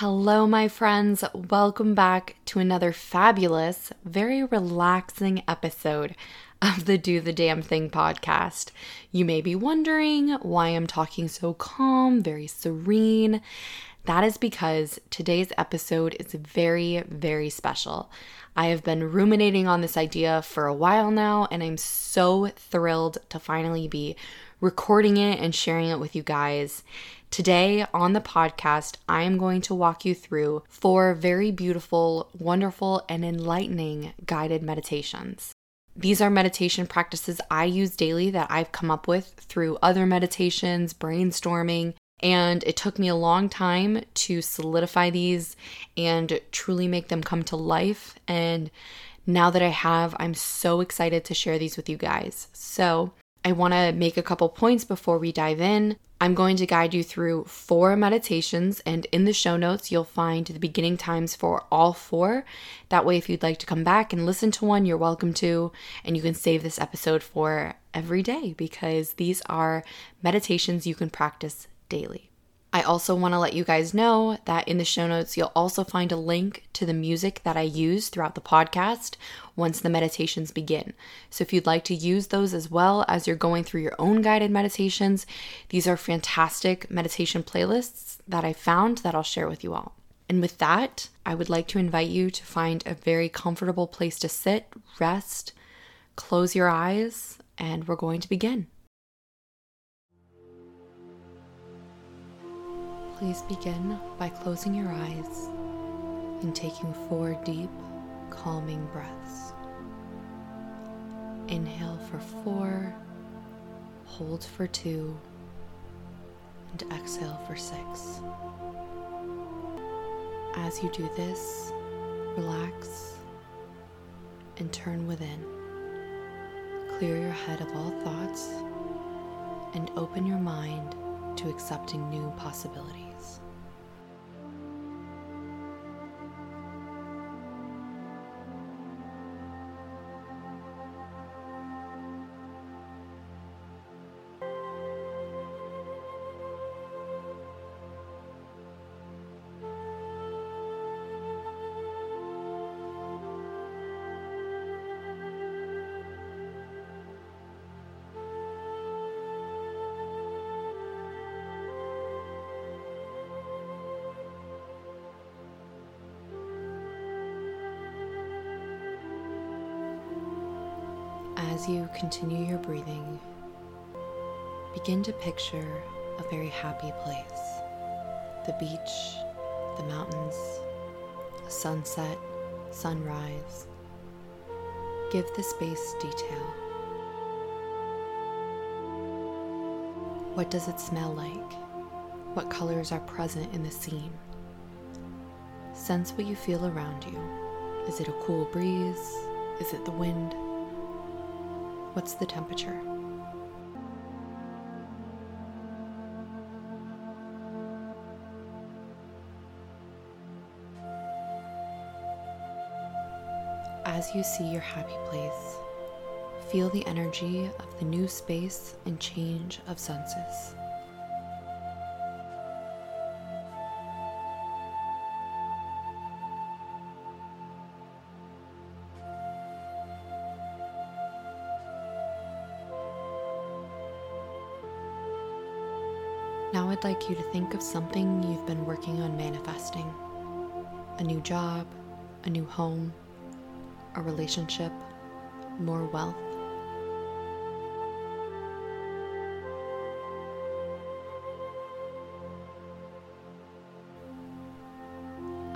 Hello, my friends. Welcome back to another fabulous, very relaxing episode of the Do the Damn Thing podcast. You may be wondering why I'm talking so calm, very serene. That is because today's episode is very, very special. I have been ruminating on this idea for a while now, and I'm so thrilled to finally be recording it and sharing it with you guys. Today on the podcast, I am going to walk you through four very beautiful, wonderful, and enlightening guided meditations. These are meditation practices I use daily that I've come up with through other meditations, brainstorming, and it took me a long time to solidify these and truly make them come to life. And now that I have, I'm so excited to share these with you guys. So, I want to make a couple points before we dive in. I'm going to guide you through four meditations, and in the show notes, you'll find the beginning times for all four. That way, if you'd like to come back and listen to one, you're welcome to, and you can save this episode for every day because these are meditations you can practice daily. I also want to let you guys know that in the show notes, you'll also find a link to the music that I use throughout the podcast once the meditations begin. So, if you'd like to use those as well as you're going through your own guided meditations, these are fantastic meditation playlists that I found that I'll share with you all. And with that, I would like to invite you to find a very comfortable place to sit, rest, close your eyes, and we're going to begin. Please begin by closing your eyes and taking four deep, calming breaths. Inhale for four, hold for two, and exhale for six. As you do this, relax and turn within. Clear your head of all thoughts and open your mind to accepting new possibilities. Continue your breathing, begin to picture a very happy place the beach, the mountains, a sunset, sunrise. Give the space detail. What does it smell like? What colors are present in the scene? Sense what you feel around you. Is it a cool breeze? Is it the wind? What's the temperature? As you see your happy place, feel the energy of the new space and change of senses. I'd like you to think of something you've been working on manifesting a new job, a new home, a relationship, more wealth.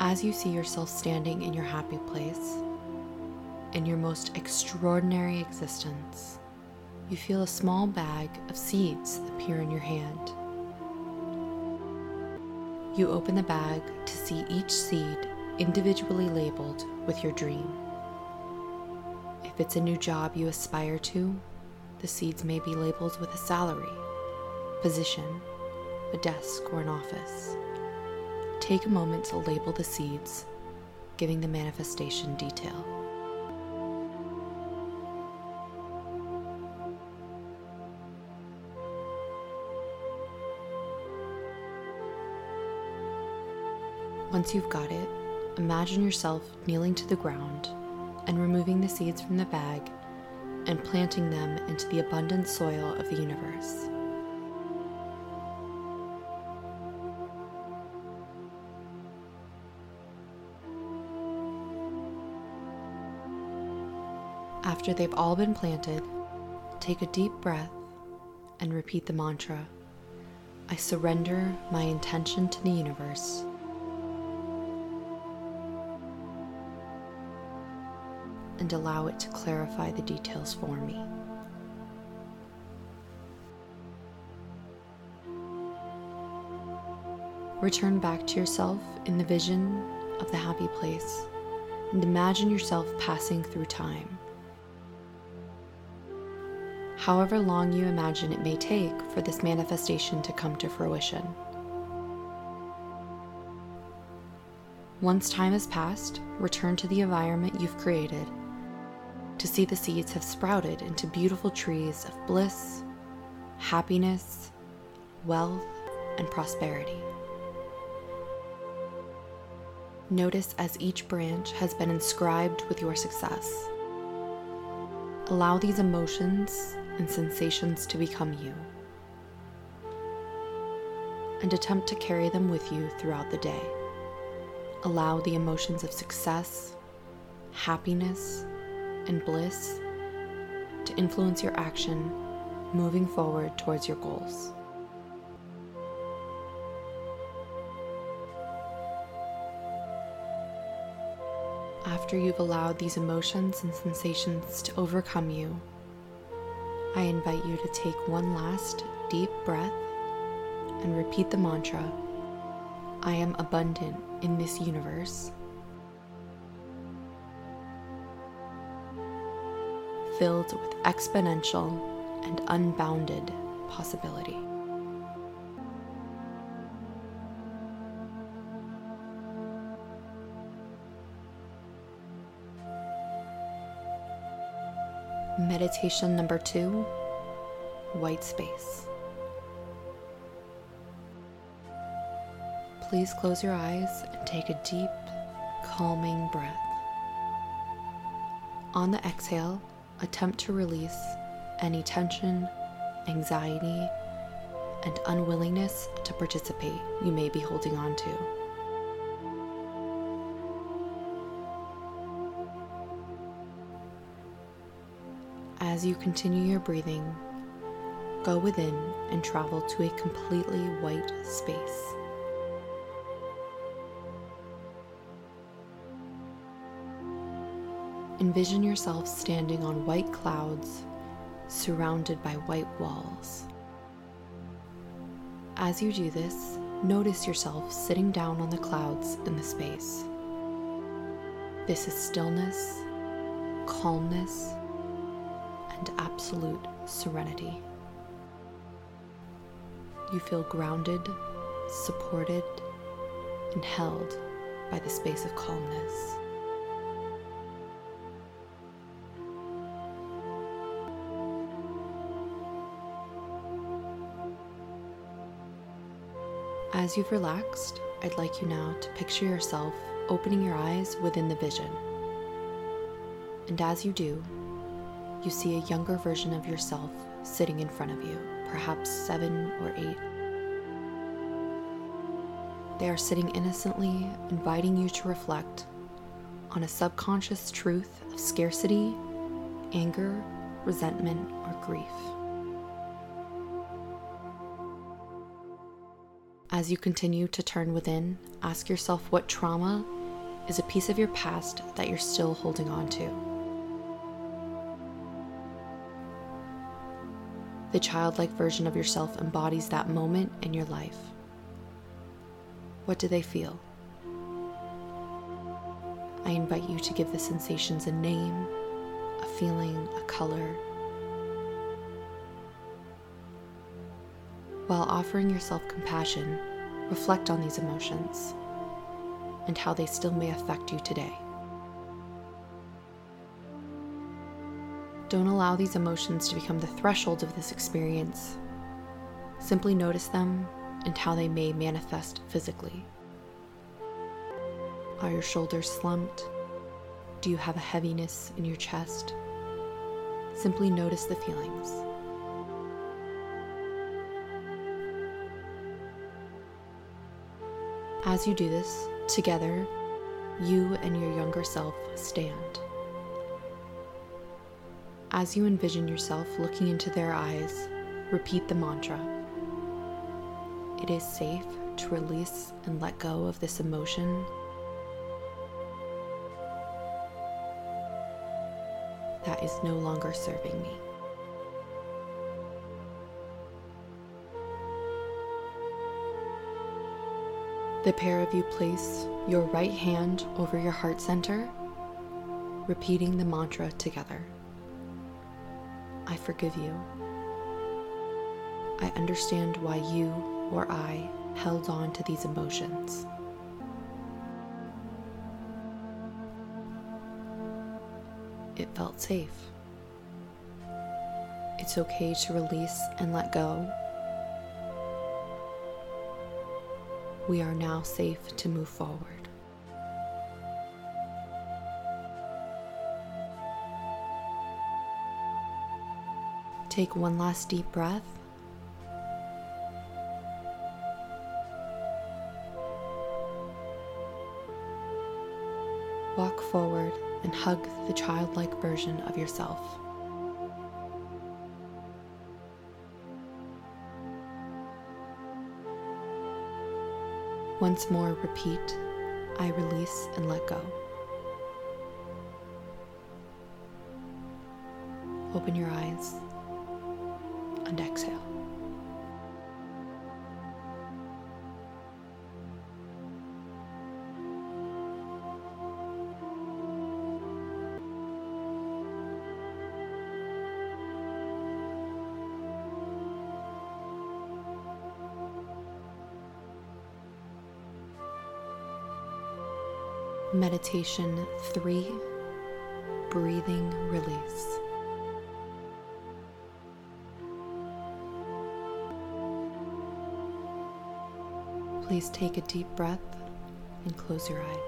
As you see yourself standing in your happy place, in your most extraordinary existence, you feel a small bag of seeds appear in your hand. You open the bag to see each seed individually labeled with your dream. If it's a new job you aspire to, the seeds may be labeled with a salary, position, a desk, or an office. Take a moment to label the seeds, giving the manifestation detail. Once you've got it, imagine yourself kneeling to the ground and removing the seeds from the bag and planting them into the abundant soil of the universe. After they've all been planted, take a deep breath and repeat the mantra I surrender my intention to the universe. And allow it to clarify the details for me. Return back to yourself in the vision of the happy place and imagine yourself passing through time however long you imagine it may take for this manifestation to come to fruition. Once time has passed, return to the environment you've created to see the seeds have sprouted into beautiful trees of bliss, happiness, wealth, and prosperity. Notice as each branch has been inscribed with your success. Allow these emotions and sensations to become you, and attempt to carry them with you throughout the day. Allow the emotions of success, happiness, and bliss to influence your action moving forward towards your goals. After you've allowed these emotions and sensations to overcome you, I invite you to take one last deep breath and repeat the mantra I am abundant in this universe. Filled with exponential and unbounded possibility. Meditation number two White Space. Please close your eyes and take a deep, calming breath. On the exhale, attempt to release any tension, anxiety, and unwillingness to participate you may be holding on to. As you continue your breathing, go within and travel to a completely white space. Envision yourself standing on white clouds surrounded by white walls. As you do this, notice yourself sitting down on the clouds in the space. This is stillness, calmness, and absolute serenity. You feel grounded, supported, and held by the space of calmness. As you've relaxed, I'd like you now to picture yourself opening your eyes within the vision. And as you do, you see a younger version of yourself sitting in front of you, perhaps seven or eight. They are sitting innocently, inviting you to reflect on a subconscious truth of scarcity, anger, resentment, or grief. As you continue to turn within, ask yourself what trauma is a piece of your past that you're still holding on to. The childlike version of yourself embodies that moment in your life. What do they feel? I invite you to give the sensations a name, a feeling, a color. While offering yourself compassion, reflect on these emotions and how they still may affect you today. Don't allow these emotions to become the threshold of this experience. Simply notice them and how they may manifest physically. Are your shoulders slumped? Do you have a heaviness in your chest? Simply notice the feelings. As you do this, together, you and your younger self stand. As you envision yourself looking into their eyes, repeat the mantra It is safe to release and let go of this emotion that is no longer serving me. The pair of you place your right hand over your heart center, repeating the mantra together I forgive you. I understand why you or I held on to these emotions. It felt safe. It's okay to release and let go. We are now safe to move forward. Take one last deep breath. Walk forward and hug the childlike version of yourself. Once more, repeat I release and let go. Open your eyes and exhale. Meditation 3 Breathing Release. Please take a deep breath and close your eyes.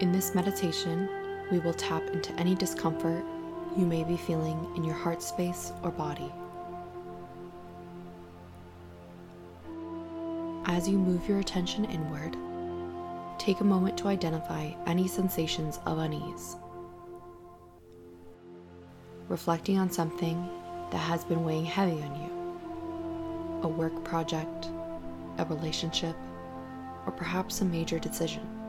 In this meditation, we will tap into any discomfort you may be feeling in your heart space or body. As you move your attention inward, take a moment to identify any sensations of unease. Reflecting on something that has been weighing heavy on you a work project, a relationship, or perhaps a major decision.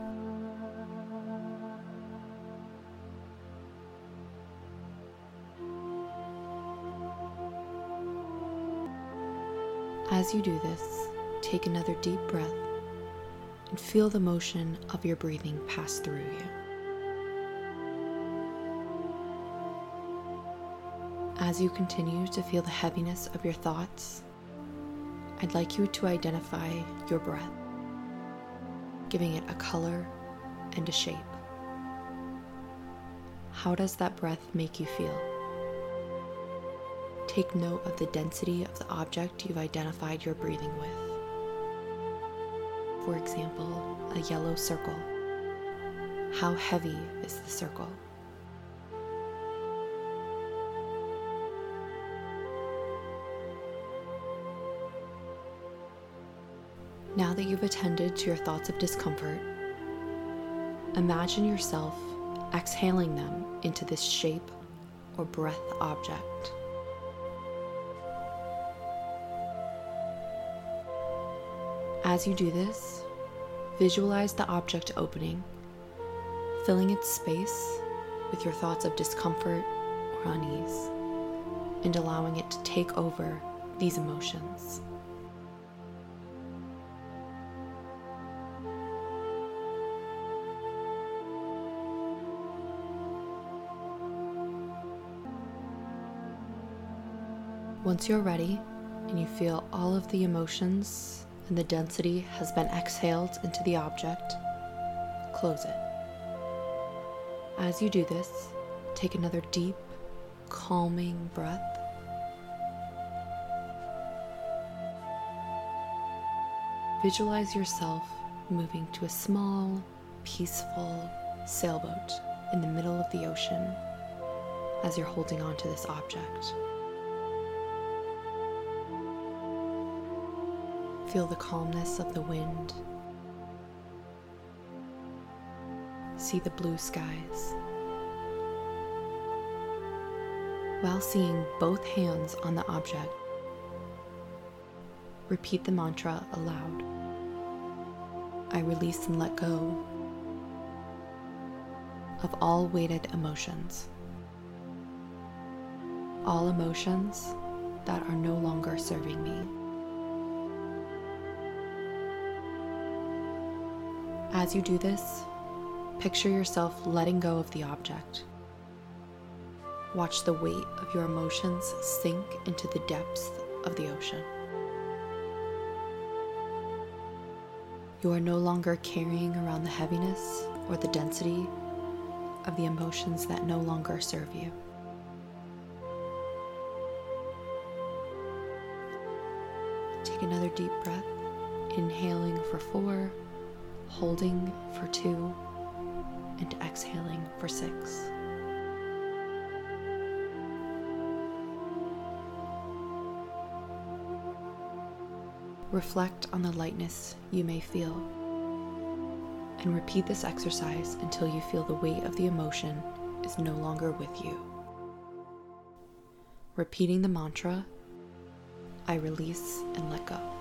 As you do this, take another deep breath and feel the motion of your breathing pass through you. As you continue to feel the heaviness of your thoughts, I'd like you to identify your breath, giving it a color and a shape. How does that breath make you feel? Take note of the density of the object you've identified your breathing with for example, a yellow circle. How heavy is the circle? Now that you've attended to your thoughts of discomfort, imagine yourself exhaling them into this shape or breath object. As you do this, visualize the object opening, filling its space with your thoughts of discomfort or unease, and allowing it to take over these emotions. Once you're ready and you feel all of the emotions and the density has been exhaled into the object, close it. As you do this, take another deep calming breath. Visualize yourself moving to a small, peaceful sailboat in the middle of the ocean as you're holding on to this object. Feel the calmness of the wind. See the blue skies. While seeing both hands on the object, repeat the mantra aloud. I release and let go of all weighted emotions. All emotions that are no longer serving me. As you do this, picture yourself letting go of the object. Watch the weight of your emotions sink into the depths of the ocean. You are no longer carrying around the heaviness or the density of the emotions that no longer serve you. Take another deep breath, inhaling for four, holding for two, and exhaling for six. Reflect on the lightness you may feel. And repeat this exercise until you feel the weight of the emotion is no longer with you. Repeating the mantra, I release and let go.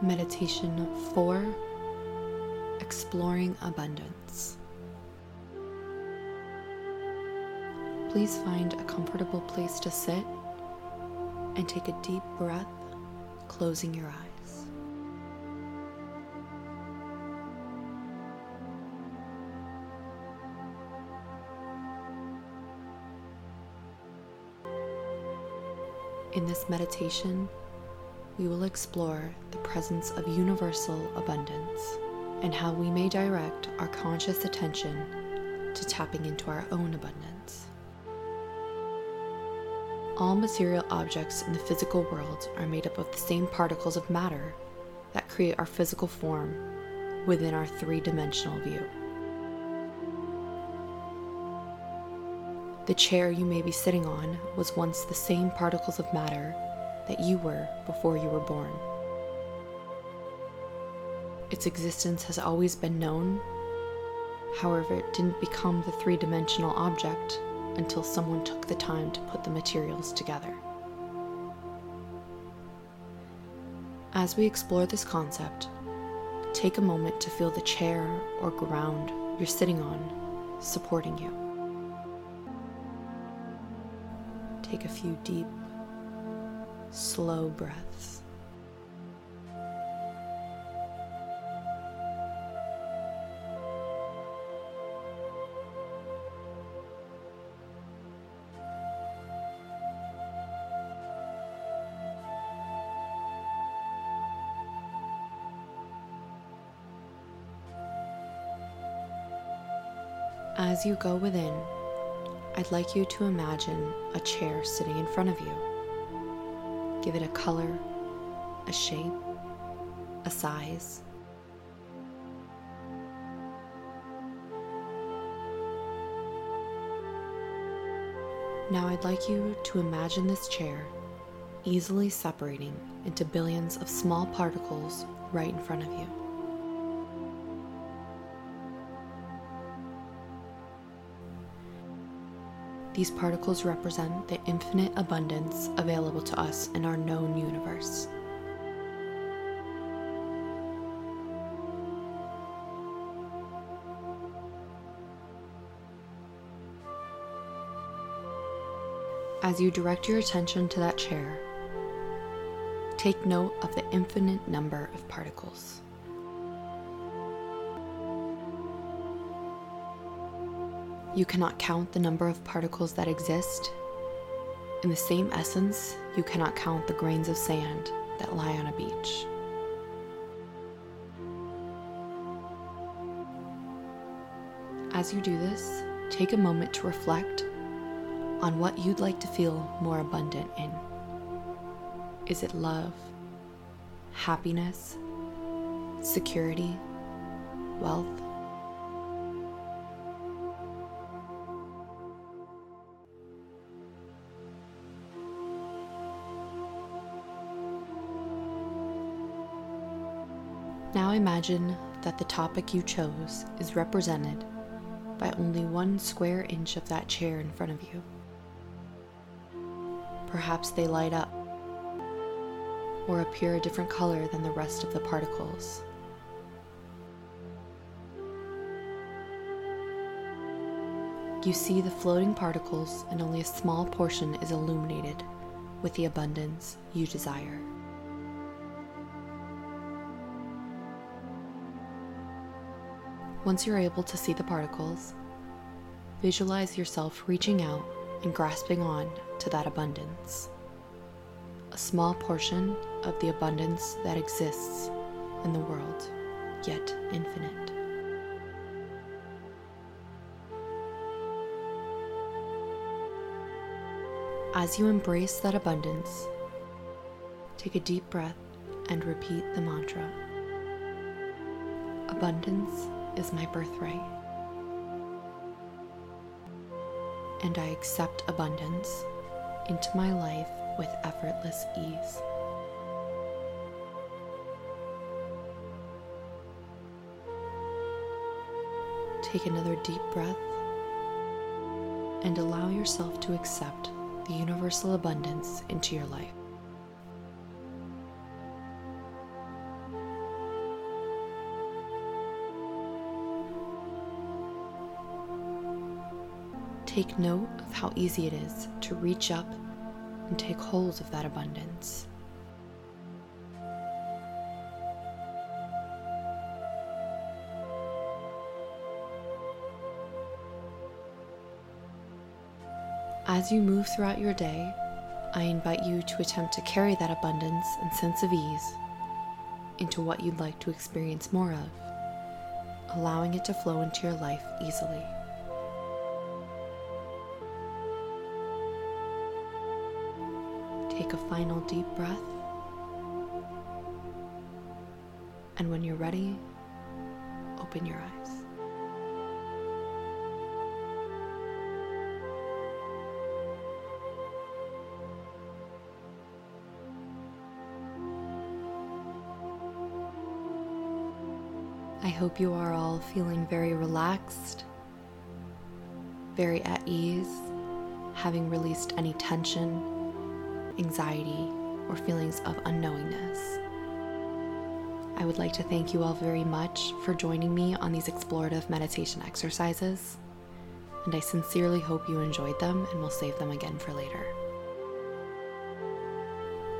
Meditation 4 Exploring Abundance. Please find a comfortable place to sit and take a deep breath, closing your eyes. In this meditation, we will explore the presence of universal abundance and how we may direct our conscious attention to tapping into our own abundance. All material objects in the physical world are made up of the same particles of matter that create our physical form within our three dimensional view. The chair you may be sitting on was once the same particles of matter that you were before you were born. Its existence has always been known, however, it didn't become the three dimensional object until someone took the time to put the materials together. As we explore this concept, take a moment to feel the chair or ground you're sitting on supporting you. Take a few deep slow breaths. As you go within, I'd like you to imagine a chair sitting in front of you. Give it a color, a shape, a size. Now I'd like you to imagine this chair easily separating into billions of small particles right in front of you. These particles represent the infinite abundance available to us in our known universe. As you direct your attention to that chair, take note of the infinite number of particles. You cannot count the number of particles that exist, In the same essence, you cannot count the grains of sand that lie on a beach. As you do this, take a moment to reflect on what you'd like to feel more abundant in. Is it love, happiness, security, wealth? Imagine that the topic you chose is represented by only one square inch of that chair in front of you. Perhaps they light up or appear a different color than the rest of the particles. You see the floating particles, and only a small portion is illuminated with the abundance you desire. Once you're able to see the particles, visualize yourself reaching out and grasping on to that abundance. A small portion of the abundance that exists in the world, yet infinite. As you embrace that abundance, take a deep breath and repeat the mantra Abundance is my birthright. And I accept abundance into my life with effortless ease. Take another deep breath and allow yourself to accept the universal abundance into your life. Take note of how easy it is to reach up and take hold of that abundance. As you move throughout your day, I invite you to attempt to carry that abundance and sense of ease into what you'd like to experience more of, allowing it to flow into your life easily. Take a final deep breath. And when you're ready, open your eyes. I hope you are all feeling very relaxed, very at ease, having released any tension anxiety, or feelings of unknowingness. I would like to thank you all very much for joining me on these explorative meditation exercises, and I sincerely hope you enjoyed them and will save them again for later.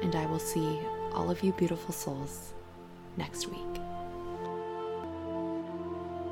And I will see all of you beautiful souls next week.